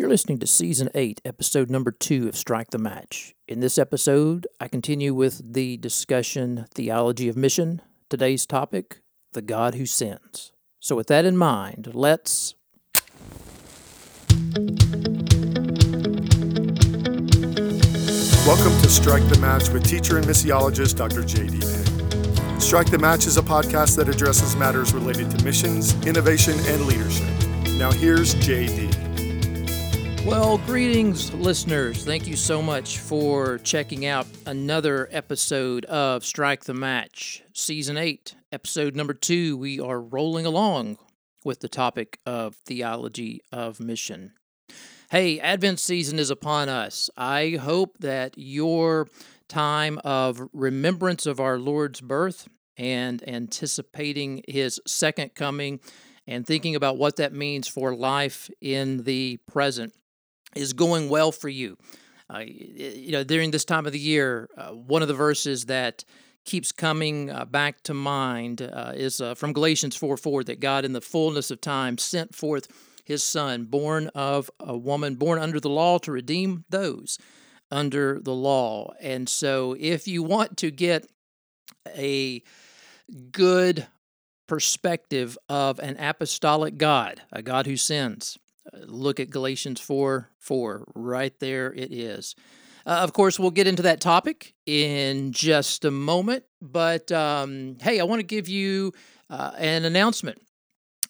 You're listening to Season 8, Episode Number 2 of Strike the Match. In this episode, I continue with the discussion Theology of Mission. Today's topic The God Who Sends. So, with that in mind, let's. Welcome to Strike the Match with teacher and missiologist Dr. J.D. Payne. Strike the Match is a podcast that addresses matters related to missions, innovation, and leadership. Now, here's J.D. Well, greetings, listeners. Thank you so much for checking out another episode of Strike the Match, Season 8, Episode Number 2. We are rolling along with the topic of theology of mission. Hey, Advent season is upon us. I hope that your time of remembrance of our Lord's birth and anticipating his second coming and thinking about what that means for life in the present is going well for you. Uh, you know, during this time of the year, uh, one of the verses that keeps coming uh, back to mind uh, is uh, from Galatians 4 4 that God, in the fullness of time, sent forth his Son, born of a woman, born under the law, to redeem those under the law. And so, if you want to get a good perspective of an apostolic God, a God who sends, look at Galatians 4 4. Right there it is. Uh, of course, we'll get into that topic in just a moment. But um, hey, I want to give you uh, an announcement.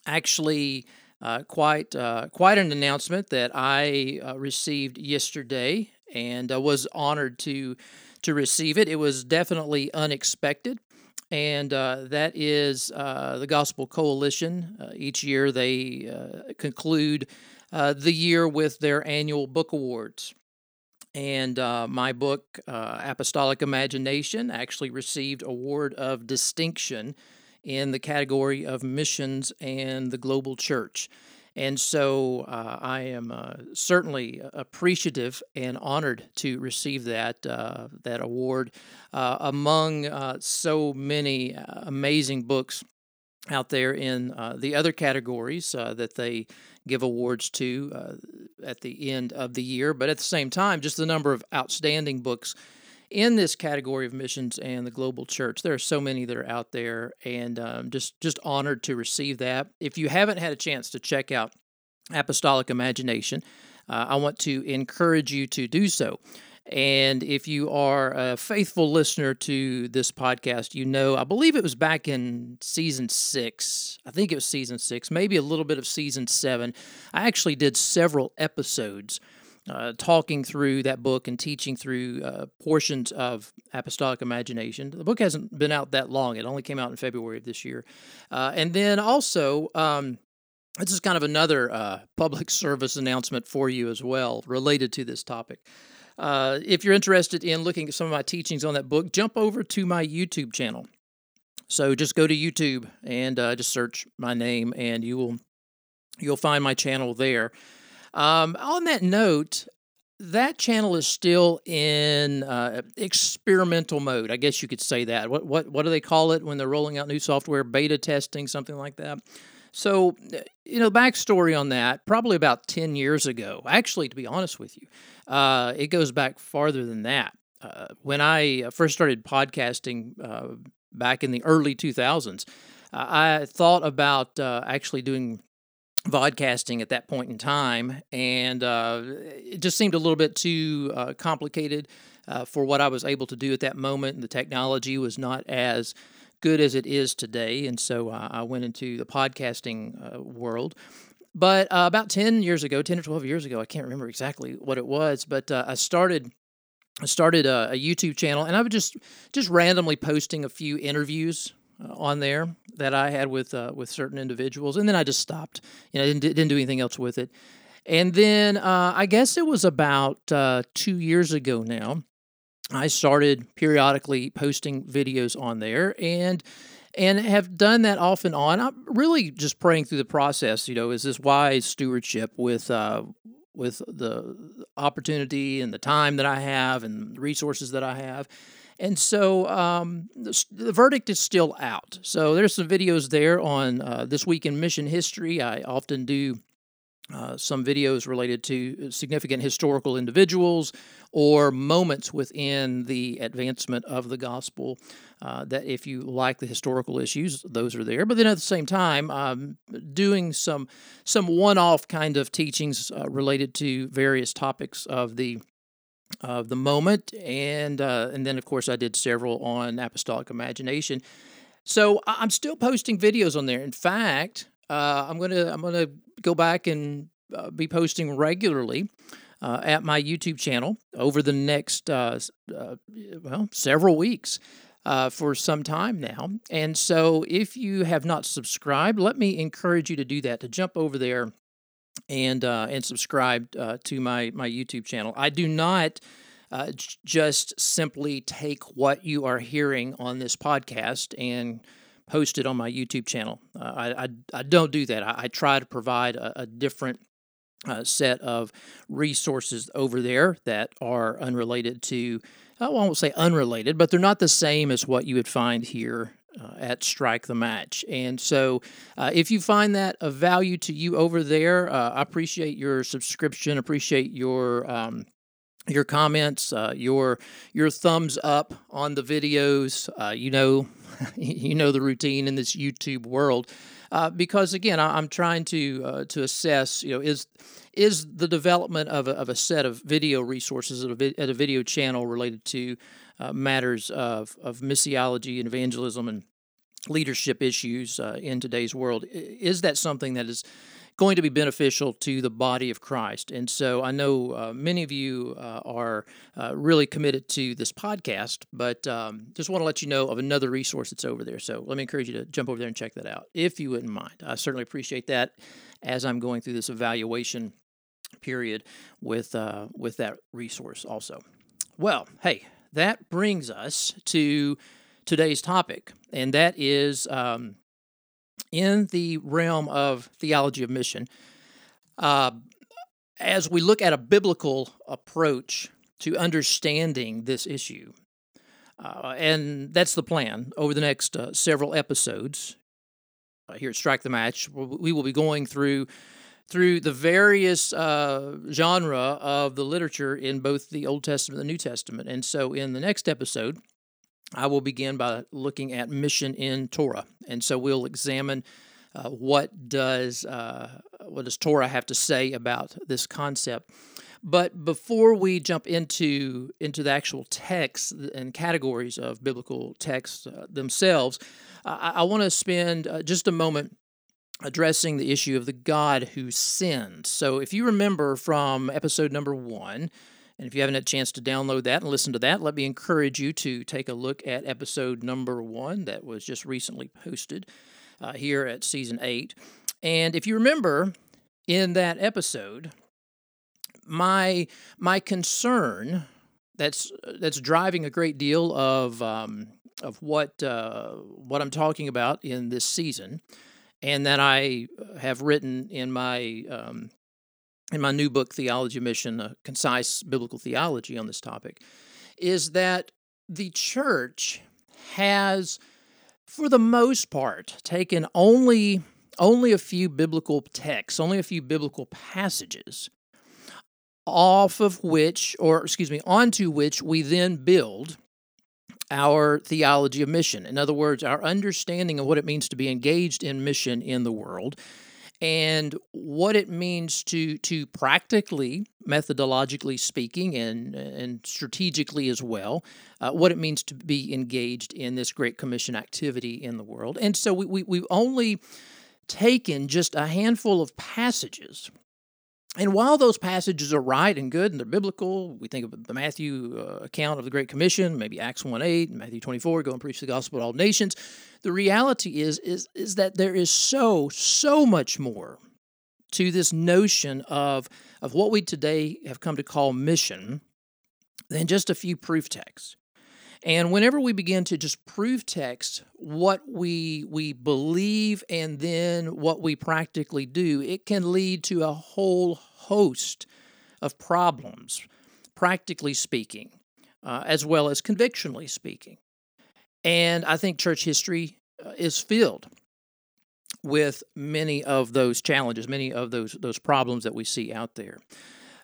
Actually, uh, quite uh, quite an announcement that I uh, received yesterday, and was honored to to receive it. It was definitely unexpected and uh, that is uh, the Gospel Coalition. Uh, each year they uh, conclude uh, the year with their annual book awards. And uh, my book, Apostolic Imagination, actually received award of distinction in the category of missions and the global church. And so uh, I am uh, certainly appreciative and honored to receive that uh, that award uh, among uh, so many uh, amazing books out there in the other categories that they give awards to at the end of the year. But at the same time, just the number of outstanding books in this category of missions and the global church. There are so many that are out there, and um, just just honored to receive that. If you haven't had a chance to check out Apostolic Imagination, uh, I want to encourage you to do so. And if you are a faithful listener to this podcast, you know, I believe it was back in season six. I think it was season six, maybe a little bit of season seven. I actually did several episodes uh, talking through that book and teaching through uh, portions of Apostolic Imagination. The book hasn't been out that long, it only came out in February of this year. Uh, and then also, um, this is kind of another uh, public service announcement for you as well, related to this topic. Uh, if you're interested in looking at some of my teachings on that book, jump over to my YouTube channel. So just go to YouTube and uh, just search my name, and you will you'll find my channel there. Um, on that note, that channel is still in uh, experimental mode. I guess you could say that. What what what do they call it when they're rolling out new software? Beta testing, something like that. So, uh, you know, backstory on that. Probably about ten years ago. Actually, to be honest with you, uh, it goes back farther than that. Uh, when I uh, first started podcasting uh, back in the early 2000s, I thought about actually doing vodcasting at that point in time, and uh, it just seemed a little bit too uh, complicated uh, for what I was able to do at that moment. And the technology was not as good as it is today, and so uh, I went into the podcasting uh, world. But uh, about ten years ago, ten or twelve years ago, I can't remember exactly what it was, but I started. I started a, a YouTube channel, and I was just just randomly posting a few interviews uh, on there that I had with uh, with certain individuals, and then I just stopped. You know, didn't didn't do anything else with it. And then uh, I guess it was about uh, two years ago now. I started periodically posting videos on there, and and have done that off and on. I'm really just praying through the process. You know, is this wise stewardship with uh, with the opportunity and the time that I have and the resources that I have. And so um, the, the, verdict is still out. So there's some videos there on uh, this week in mission history. I often do uh, some videos related to significant historical individuals or moments within the advancement of the gospel. Uh, that if you like the historical issues, those are there. But then at the same time, um, doing some some one-off kind of teachings uh, related to various topics of the of the moment, and uh, and then of course I did several on apostolic imagination. So I'm still posting videos on there. In fact, uh, I'm gonna I'm gonna go back and uh, be posting regularly uh, at my YouTube channel over the next, uh, well, several weeks. For some time now. And so, if you have not subscribed, let me encourage you to do that, to jump over there and uh, and subscribe uh, to my my YouTube channel. I do not uh, j- just simply take what you are hearing on this podcast and post it on my YouTube channel. Uh, I, I, I don't do that. I, I try to provide a, a different uh, set of resources over there that are unrelated to, I won't say unrelated, but they're not the same as what you would find here uh, at Strike the Match. And so, uh, if you find that of value to you over there, uh, I appreciate your subscription, appreciate your. Um, your comments, uh, your your thumbs up on the videos. Uh, you know, you know the routine in this YouTube world. Uh, because again, I, am trying to uh, to assess, you know, is is the development of a, of a set of video resources at a, vi- at a video channel related to uh, matters of of missiology and evangelism and leadership issues uh, in today's world. Is that something that is going to be beneficial to the body of Christ. And so I know uh, many of you uh, are uh, really committed to this podcast, but um, just want to let you know of another resource that's over there. So let me encourage you to jump over there and check that out if you wouldn't mind. I certainly appreciate that as I'm going through this evaluation period with uh, with that resource also. Well, hey, that brings us to today's topic, and that is um, in the realm of theology of mission, uh, as we look at a biblical approach to understanding this issue, uh, and that's the plan over the next uh, several episodes uh, here at Strike the Match. We will be going through through the various uh, genre of the literature in both the Old Testament and the New Testament. And so, in the next episode, I will begin by looking at mission in Torah, and so we'll examine uh, what does uh, what does Torah have to say about this concept. But before we jump into into the actual texts and categories of biblical texts uh, themselves, I, I want to spend uh, just a moment addressing the issue of the God who sinned. So, if you remember from episode number one, and if you haven't had a chance to download that and listen to that, let me encourage you to take a look at episode number one that was just recently posted uh, here at season eight. And if you remember in that episode, my my concern that's that's driving a great deal of um, of what uh, what I'm talking about in this season, and that I have written in my um, in my new book, Theology Mission, a concise biblical theology on this topic, is that the church has, for the most part, taken only only a few biblical texts, only a few biblical passages, off of which, or excuse me, onto which we then build our theology of mission. In other words, our understanding of what it means to be engaged in mission in the world and what it means to to practically, methodologically speaking, and and strategically as well, uh, what it means to be engaged in this Great Commission activity in the world. And so we, we we've only taken just a handful of passages and while those passages are right and good and they're biblical, we think of the Matthew uh, account of the Great Commission, maybe Acts 1 8, Matthew 24, go and preach the gospel to all nations. The reality is, is, is that there is so, so much more to this notion of, of what we today have come to call mission than just a few proof texts. And whenever we begin to just prove text what we we believe and then what we practically do, it can lead to a whole host of problems, practically speaking, uh, as well as convictionally speaking. And I think church history uh, is filled with many of those challenges, many of those those problems that we see out there.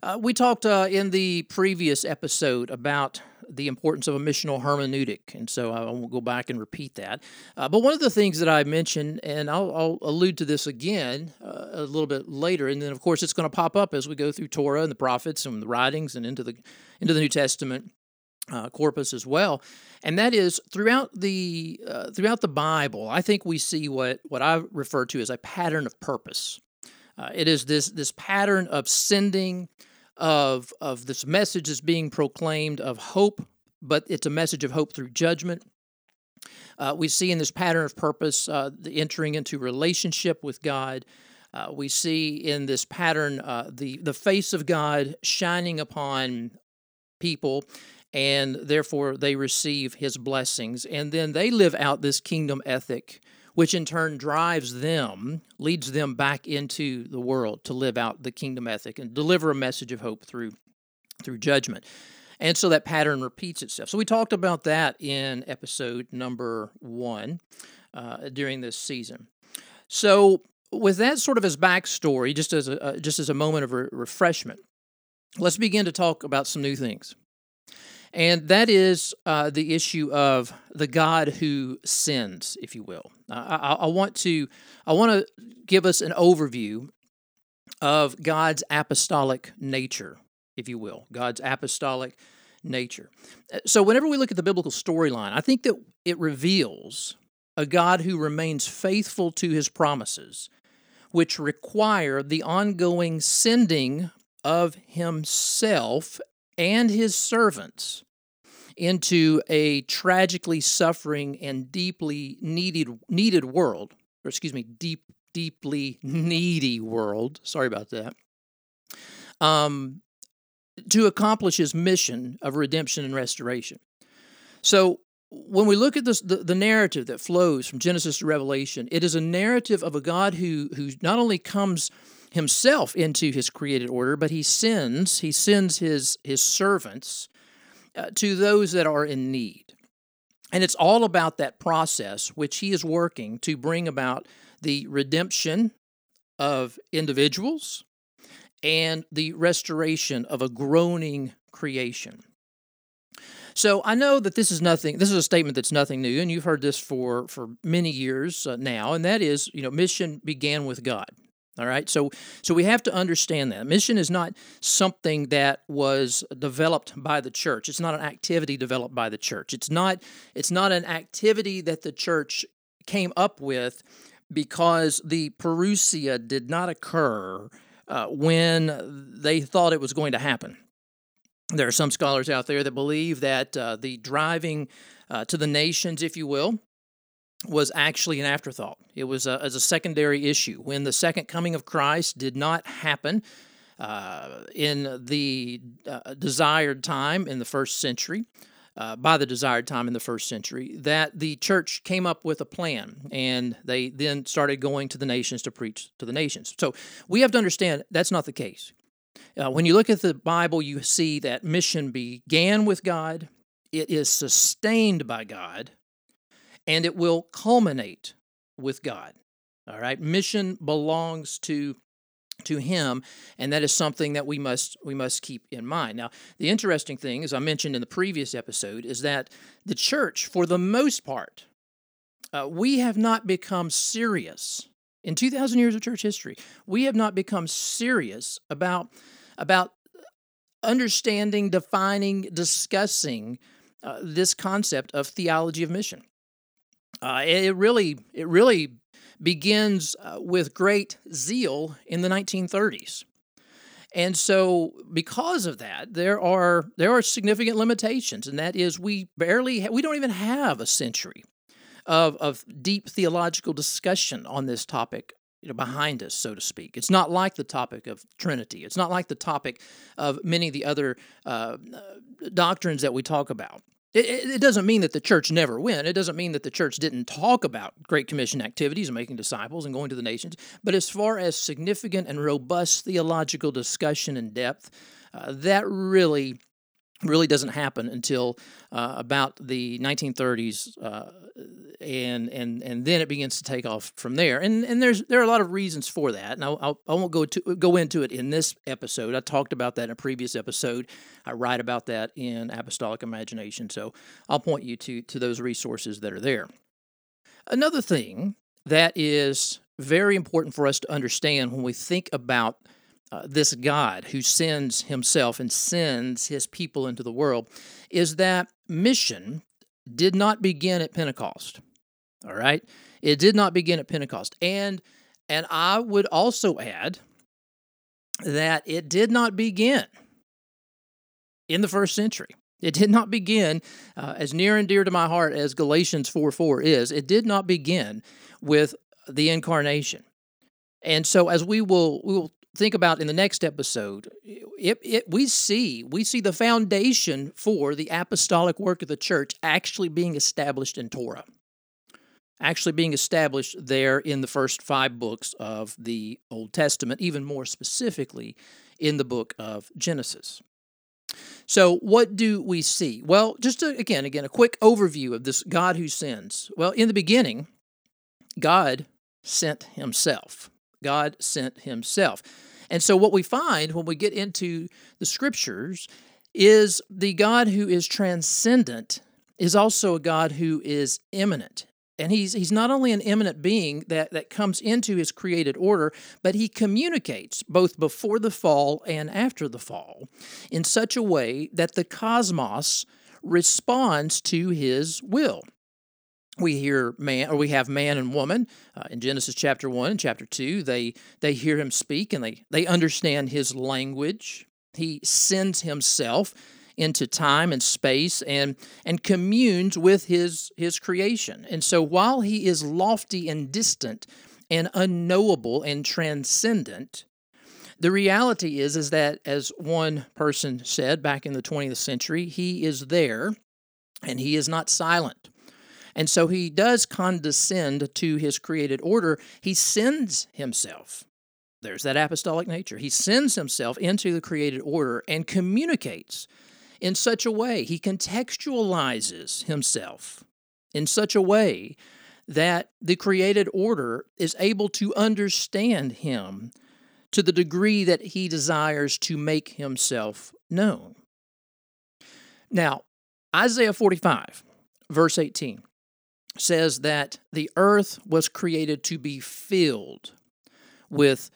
Uh, we talked uh, in the previous episode about the importance of a missional hermeneutic, and so I won't go back and repeat that. Uh, but one of the things that I mentioned, and I'll, I'll allude to this again uh, a little bit later, and then of course it's going to pop up as we go through Torah and the prophets and the writings and into the into the New Testament uh, corpus as well, and that is throughout the uh, throughout the Bible. I think we see what what I refer to as a pattern of purpose. Uh, it is this this pattern of sending of of this message is being proclaimed of hope, but it's a message of hope through judgment. Uh, we see in this pattern of purpose uh, the entering into relationship with God. Uh, we see in this pattern uh, the the face of God shining upon people, and therefore they receive His blessings, and then they live out this kingdom ethic which in turn drives them, leads them back into the world to live out the kingdom ethic and deliver a message of hope through through judgment. And so that pattern repeats itself. So we talked about that in episode number one uh, during this season. So with that sort of as backstory, just as a uh, just as a moment of re- refreshment, let's begin to talk about some new things and that is uh, the issue of the God who sends, if you will. I, I, I want to I want to give us an overview of God's apostolic nature, if you will, God's apostolic nature. Uh, so, whenever we look at the biblical storyline, I think that it reveals a God who remains faithful to his promises, which require the ongoing sending of himself and his servants into a tragically suffering and deeply needed needed world, or excuse me, deep deeply needy world. Sorry about that. Um, to accomplish his mission of redemption and restoration. So when we look at this, the, the narrative that flows from Genesis to Revelation, it is a narrative of a God who who not only comes himself into his created order, but he sends, he sends his his servants uh, to those that are in need. And it's all about that process which he is working to bring about the redemption of individuals and the restoration of a groaning creation. So I know that this is nothing. This is a statement that's nothing new, and you've heard this for for many years uh, now. And that is, you know, mission began with God. All right. So so we have to understand that. Mission is not something that was developed by the church. It's not an activity developed by the church. It's not it's not an activity that the church came up with because the parousia did not occur uh, when they thought it was going to happen. There are some scholars out there that believe that uh, the driving uh, to the nations, if you will, was actually an afterthought. It was a, as a secondary issue. When the second coming of Christ did not happen uh, in the uh, desired time in the first century, uh, by the desired time in the first century, that the church came up with a plan and they then started going to the nations to preach to the nations. So we have to understand that's not the case. Uh, when you look at the Bible, you see that mission began with God, it is sustained by God, and it will culminate with God. All right, mission belongs to to him and that is something that we must we must keep in mind now the interesting thing as i mentioned in the previous episode is that the church for the most part uh, we have not become serious in 2000 years of church history we have not become serious about about understanding defining discussing uh, this concept of theology of mission uh, it really, it really begins uh, with great zeal in the 1930s. And so, because of that, there are there are significant limitations, and that is we barely ha- we don't even have a century of of deep theological discussion on this topic you know, behind us, so to speak. It's not like the topic of Trinity. It's not like the topic of many of the other uh, doctrines that we talk about. It, it, doesn't mean that the church never went. It doesn't mean that the church didn't talk about Great Commission activities and making disciples and going to the nations. But as far as significant and robust theological discussion and depth, uh, that really really doesn't happen until uh, about the 1930s, uh, and and and then it begins to take off from there. And and there's there are a lot of reasons for that, and I'll, I'll, I won't go to go into it in this episode. I talked about that in a previous episode. I write about that in Apostolic Imagination, so I'll point you to to those resources that are there. Another thing that is very important for us to understand when we think about uh, this God who sends himself and sends his people into the world is that mission did not begin at Pentecost. All right? It did not begin at Pentecost. And and I would also add that it did not begin in the first century. It did not begin uh, as near and dear to my heart as Galatians 4 4 is. It did not begin with the incarnation. And so, as we will we will think about in the next episode, it, it, we see we see the foundation for the apostolic work of the church actually being established in Torah, actually being established there in the first five books of the Old Testament, even more specifically in the book of Genesis. So, what do we see? Well, just to, again, again, a quick overview of this God who sends. Well, in the beginning, God sent Himself. God sent himself. And so, what we find when we get into the scriptures is the God who is transcendent is also a God who is immanent. And he's, he's not only an immanent being that, that comes into his created order, but he communicates both before the fall and after the fall in such a way that the cosmos responds to his will we hear man or we have man and woman uh, in genesis chapter 1 and chapter 2 they they hear him speak and they they understand his language. He sends himself into time and space and and communes with his his creation. And so while he is lofty and distant and unknowable and transcendent the reality is is that as one person said back in the 20th century he is there and he is not silent and so he does condescend to his created order. He sends himself. There's that apostolic nature. He sends himself into the created order and communicates in such a way. He contextualizes himself in such a way that the created order is able to understand him to the degree that he desires to make himself known. Now, Isaiah 45, verse 18 says that the earth was created to be filled with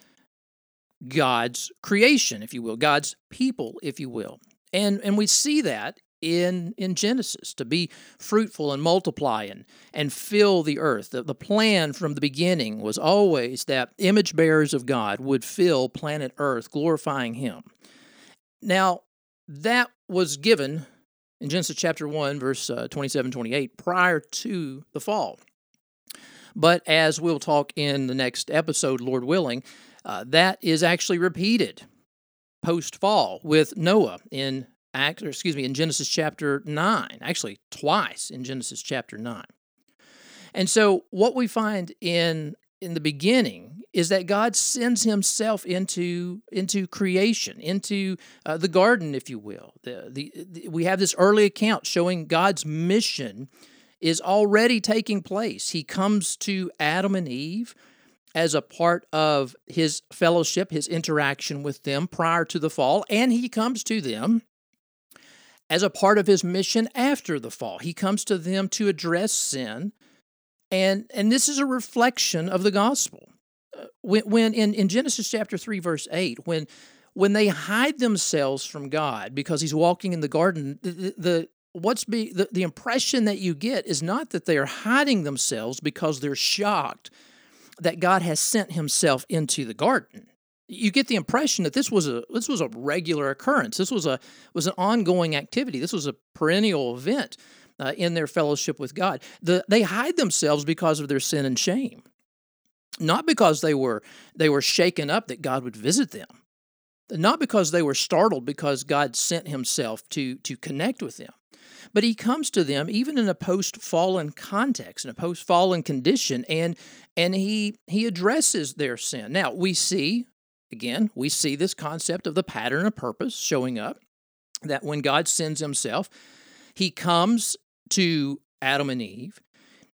God's creation, if you will, God's people, if you will. And and we see that in in Genesis to be fruitful and multiply and, and fill the earth. The, the plan from the beginning was always that image bearers of God would fill planet Earth, glorifying Him. Now, that was given in Genesis chapter 1, verse uh, 27 28, prior to the fall. But as we'll talk in the next episode, Lord willing, uh, that is actually repeated post fall with Noah in Act, or excuse me, in Genesis chapter 9, actually twice in Genesis chapter 9. And so what we find in in the beginning is that God sends Himself into into creation, into uh, the garden, if you will. The, the, the, we have this early account showing God's mission is already taking place. He comes to Adam and Eve as a part of His fellowship, His interaction with them prior to the fall, and He comes to them as a part of His mission after the fall. He comes to them to address sin and and this is a reflection of the gospel. When, when in, in Genesis chapter 3 verse 8 when when they hide themselves from God because he's walking in the garden the, the what's be the, the impression that you get is not that they are hiding themselves because they're shocked that God has sent himself into the garden. You get the impression that this was a this was a regular occurrence. This was a was an ongoing activity. This was a perennial event uh, in their fellowship with God. The, they hide themselves because of their sin and shame, not because they were they were shaken up that God would visit them, not because they were startled because God sent Himself to to connect with them. But he comes to them even in a post-fallen context, in a post-fallen condition, and and he he addresses their sin. Now we see again, we see this concept of the pattern of purpose showing up that when God sends himself, he comes to Adam and Eve.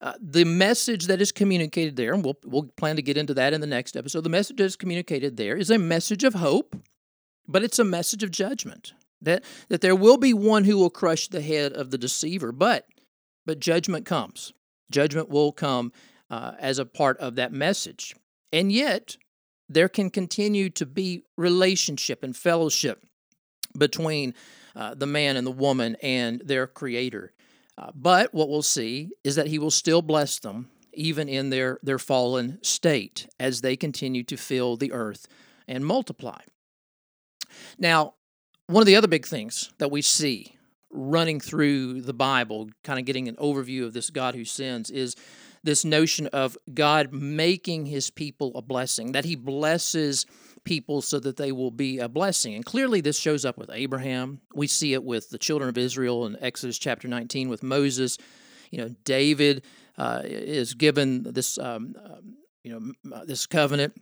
Uh, the message that is communicated there, and we'll, we'll plan to get into that in the next episode, the message that is communicated there is a message of hope, but it's a message of judgment. That, that there will be one who will crush the head of the deceiver, but, but judgment comes. Judgment will come uh, as a part of that message. And yet, there can continue to be relationship and fellowship between uh, the man and the woman and their creator. Uh, but what we'll see is that he will still bless them even in their, their fallen state as they continue to fill the earth and multiply. Now, one of the other big things that we see running through the Bible, kind of getting an overview of this God who sins, is this notion of God making his people a blessing, that he blesses people so that they will be a blessing. And clearly, this shows up with Abraham. We see it with the children of Israel in Exodus chapter 19 with Moses. You know, David uh, is given this, um, um, you know, uh, this covenant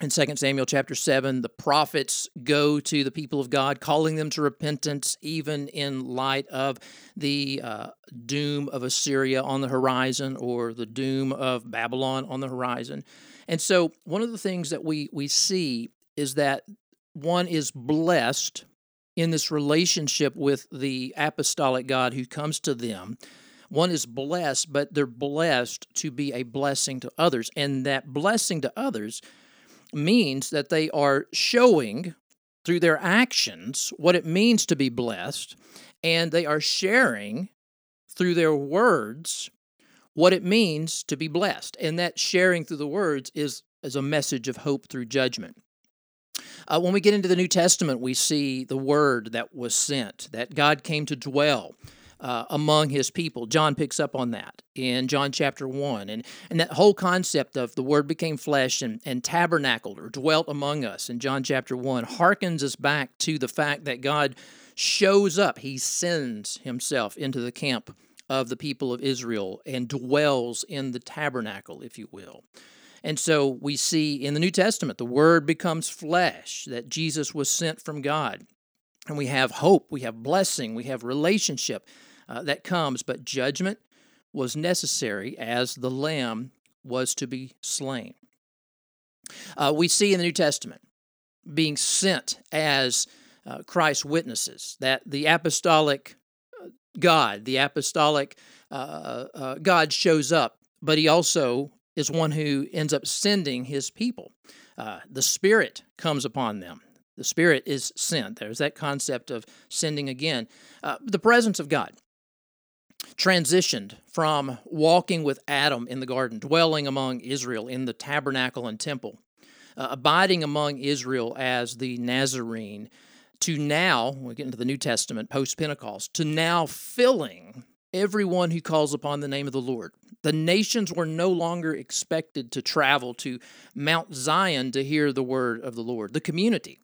in 2 Samuel chapter 7, the prophets go to the people of God, calling them to repentance, even in light of the uh, doom of Assyria on the horizon or the doom of Babylon on the horizon. And so, one of the things that we, we see is that one is blessed in this relationship with the apostolic God who comes to them. One is blessed, but they're blessed to be a blessing to others. And that blessing to others means that they are showing through their actions what it means to be blessed, and they are sharing through their words what it means to be blessed. And that sharing through the words is, is a message of hope through judgment. Uh, when we get into the New Testament, we see the word that was sent, that God came to dwell uh, among his people. John picks up on that in John chapter 1. And, and that whole concept of the word became flesh and, and tabernacled or dwelt among us in John chapter 1 harkens us back to the fact that God shows up. He sends himself into the camp of the people of Israel and dwells in the tabernacle, if you will. And so we see in the New Testament the Word becomes flesh, that Jesus was sent from God. And we have hope, we have blessing, we have relationship uh, that comes, but judgment was necessary as the lamb was to be slain. Uh, we see in the New Testament being sent as uh, Christ's witnesses, that the apostolic God, the apostolic uh, uh, God shows up, but he also is one who ends up sending his people. the Spirit comes upon them. The Spirit is sent. There's that concept of sending again. the presence of God transitioned from walking with Adam in the garden, dwelling among Israel in the tabernacle and temple, uh, abiding among Israel as the Nazarene, to now, we get into the New Testament, post Pentecost, to now filling everyone who calls upon the name of the Lord. The nations were no longer expected to travel to Mount Zion to hear the word of the Lord. The community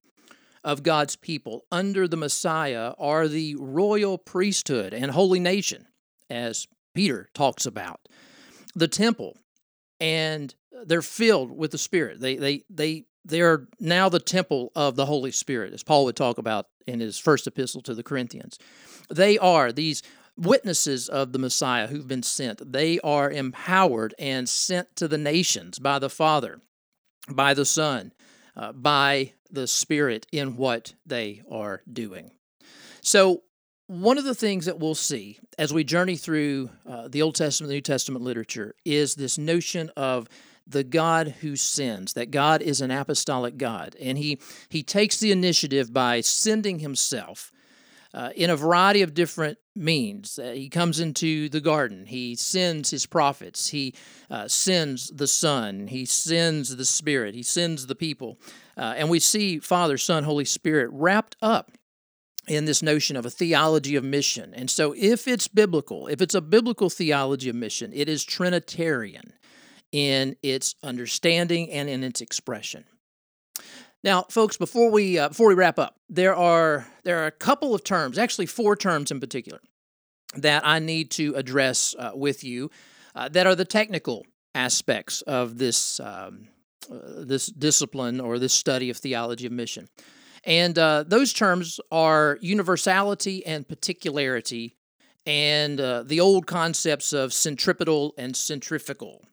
of God's people under the Messiah are the royal priesthood and holy nation as Peter talks about. The temple, and they're filled with the Spirit. They they they they are now the temple of the Holy Spirit, as Paul would talk about in his first epistle to the Corinthians. They are these witnesses of the Messiah who've been sent. They are empowered and sent to the nations by the Father, by the Son, uh, by the Spirit in what they are doing. So one of the things that we'll see as we journey through uh, the Old Testament, the New Testament literature is this notion of the God who sends, that God is an apostolic God. And he, he takes the initiative by sending himself uh, in a variety of different means. Uh, he comes into the garden, he sends his prophets, he uh, sends the Son, he sends the Spirit, he sends the people. Uh, and we see Father, Son, Holy Spirit wrapped up in this notion of a theology of mission. And so, if it's biblical, if it's a biblical theology of mission, it is Trinitarian in its understanding and in its expression. Now, folks, before we uh, before we wrap up, there are there are a couple of terms, actually four terms in particular, that I need to address uh, with you, uh, that are the technical aspects of this um, uh, this discipline or this study of theology of mission. And uh, those terms are universality and particularity, and uh, the old concepts of centripetal and centrifugal.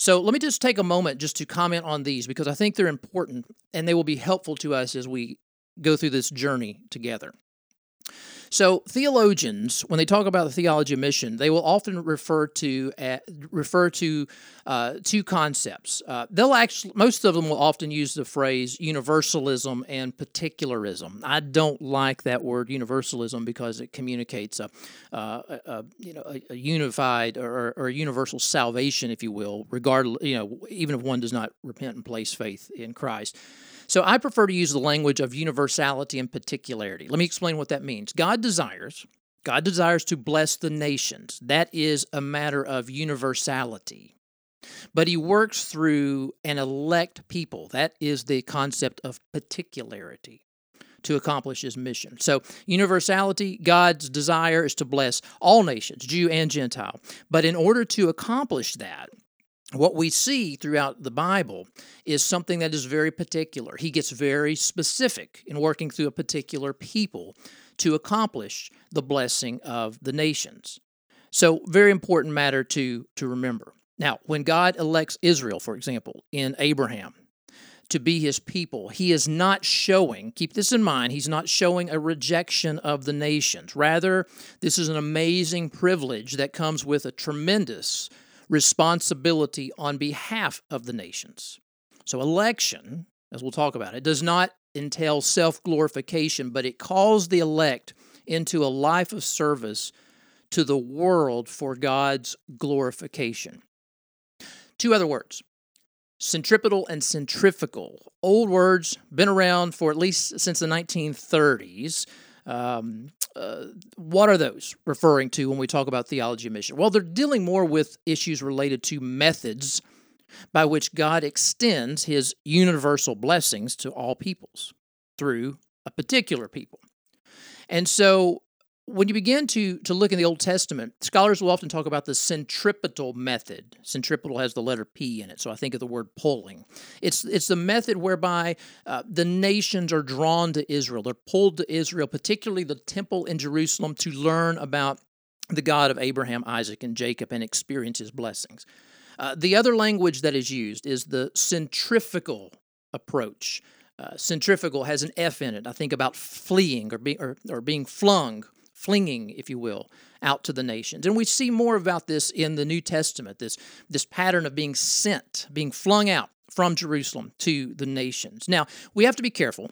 So let me just take a moment just to comment on these because I think they're important and they will be helpful to us as we go through this journey together. So theologians, when they talk about the theology of mission, they will often refer to uh, refer to uh, two concepts. Uh, they'll actually most of them will often use the phrase universalism and particularism. I don't like that word universalism because it communicates a, uh, a, a you know a, a unified or, or, a universal salvation, if you will, regardless you know even if one does not repent and place faith in Christ. So I prefer to use the language of universality and particularity. Let me explain what that means. God desires, God desires to bless the nations. That is a matter of universality. But he works through an elect people. That is the concept of particularity to accomplish his mission. So, universality, God's desire is to bless all nations, Jew and Gentile. But in order to accomplish that, what we see throughout the Bible is something that is very particular. He gets very specific in working through a particular people to accomplish the blessing of the nations. So, very important matter to, to remember. Now, when God elects Israel, for example, in Abraham, to be his people, he is not showing, keep this in mind, he's not showing a rejection of the nations. Rather, this is an amazing privilege that comes with a tremendous responsibility on behalf of the nations. So, election, as we'll talk about, it does not entail self glorification, but it calls the elect into a life of service to the world for God's glorification. Two other words centripetal and centrifugal. Old words, been around for at least since the 1930s. Um, uh, what are those referring to when we talk about theology mission? Well, they're dealing more with issues related to methods by which God extends his universal blessings to all peoples through a particular people. And so when you begin to, to look in the Old Testament, scholars will often talk about the centripetal method. Centripetal has the letter P in it, so I think of the word pulling. It's, it's the method whereby uh, the nations are drawn to Israel. They're pulled to Israel, particularly the temple in Jerusalem, to learn about the God of Abraham, Isaac, and Jacob and experience his blessings. Uh, the other language that is used is the centrifugal approach. Uh, centrifugal has an F in it. I think about fleeing or, be, or, or being flung flinging, if you will, out to the nations. And we see more about this in the New Testament, this, this pattern of being sent, being flung out from Jerusalem to the nations. Now, we have to be careful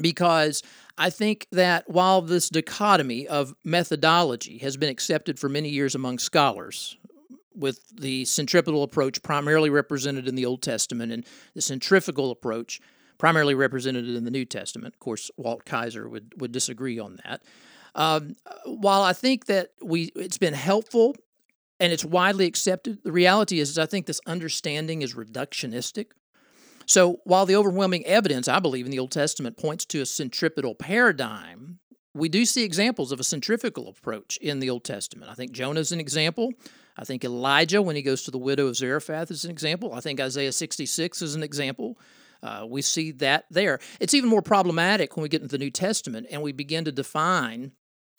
because I think that while this dichotomy of methodology has been accepted for many years among scholars, with the centripetal approach primarily represented in the Old Testament and the centrifugal approach primarily represented in the New Testament. Of course, Walt Kaiser would, would disagree on that. Um, while I think that we it's been helpful and it's widely accepted, the reality is, is I think this understanding is reductionistic. So while the overwhelming evidence, I believe, in the Old Testament points to a centripetal paradigm, we do see examples of a centrifugal approach in the Old Testament. I think Jonah is an example. I think Elijah, when he goes to the widow of Zarephath, is an example. I think Isaiah 66 is an example. Uh, we see that there. It's even more problematic when we get into the New Testament and we begin to define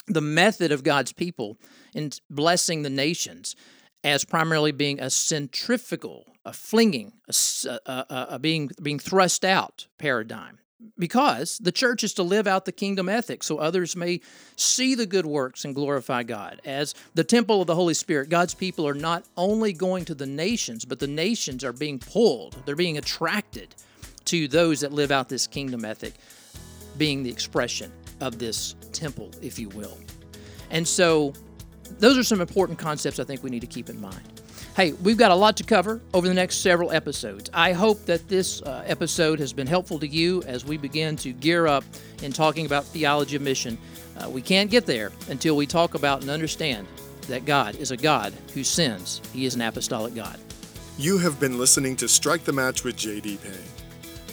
the method of God's people in blessing the nations as primarily being a centrifugal, a flinging, a, a, a, being being thrust out paradigm. Because the church is to live out the kingdom ethic so others may see the good works and glorify God. As the temple of the Holy Spirit, God's people are not only going to the nations, but the nations are being pulled, they're being attracted to those that live out this kingdom ethic, being the expression of this temple, if you will. And so, those are some important concepts I think we need to keep in mind. Hey, we've got a lot to cover over the next several episodes. I hope that this uh, episode has been helpful to you as we begin to gear up in talking about theology of mission. Uh, we can't get there until we talk about and understand that God is a God who sends, He is an apostolic God. You have been listening to Strike the Match with JD Payne.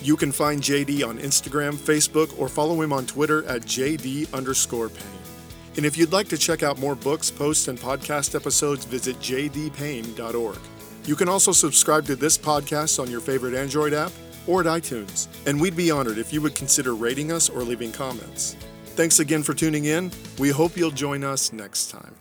You can find JD on Instagram, Facebook, or follow him on Twitter at JD underscore Payne. And if you'd like to check out more books, posts, and podcast episodes, visit jdpayne.org. You can also subscribe to this podcast on your favorite Android app or at iTunes, and we'd be honored if you would consider rating us or leaving comments. Thanks again for tuning in. We hope you'll join us next time.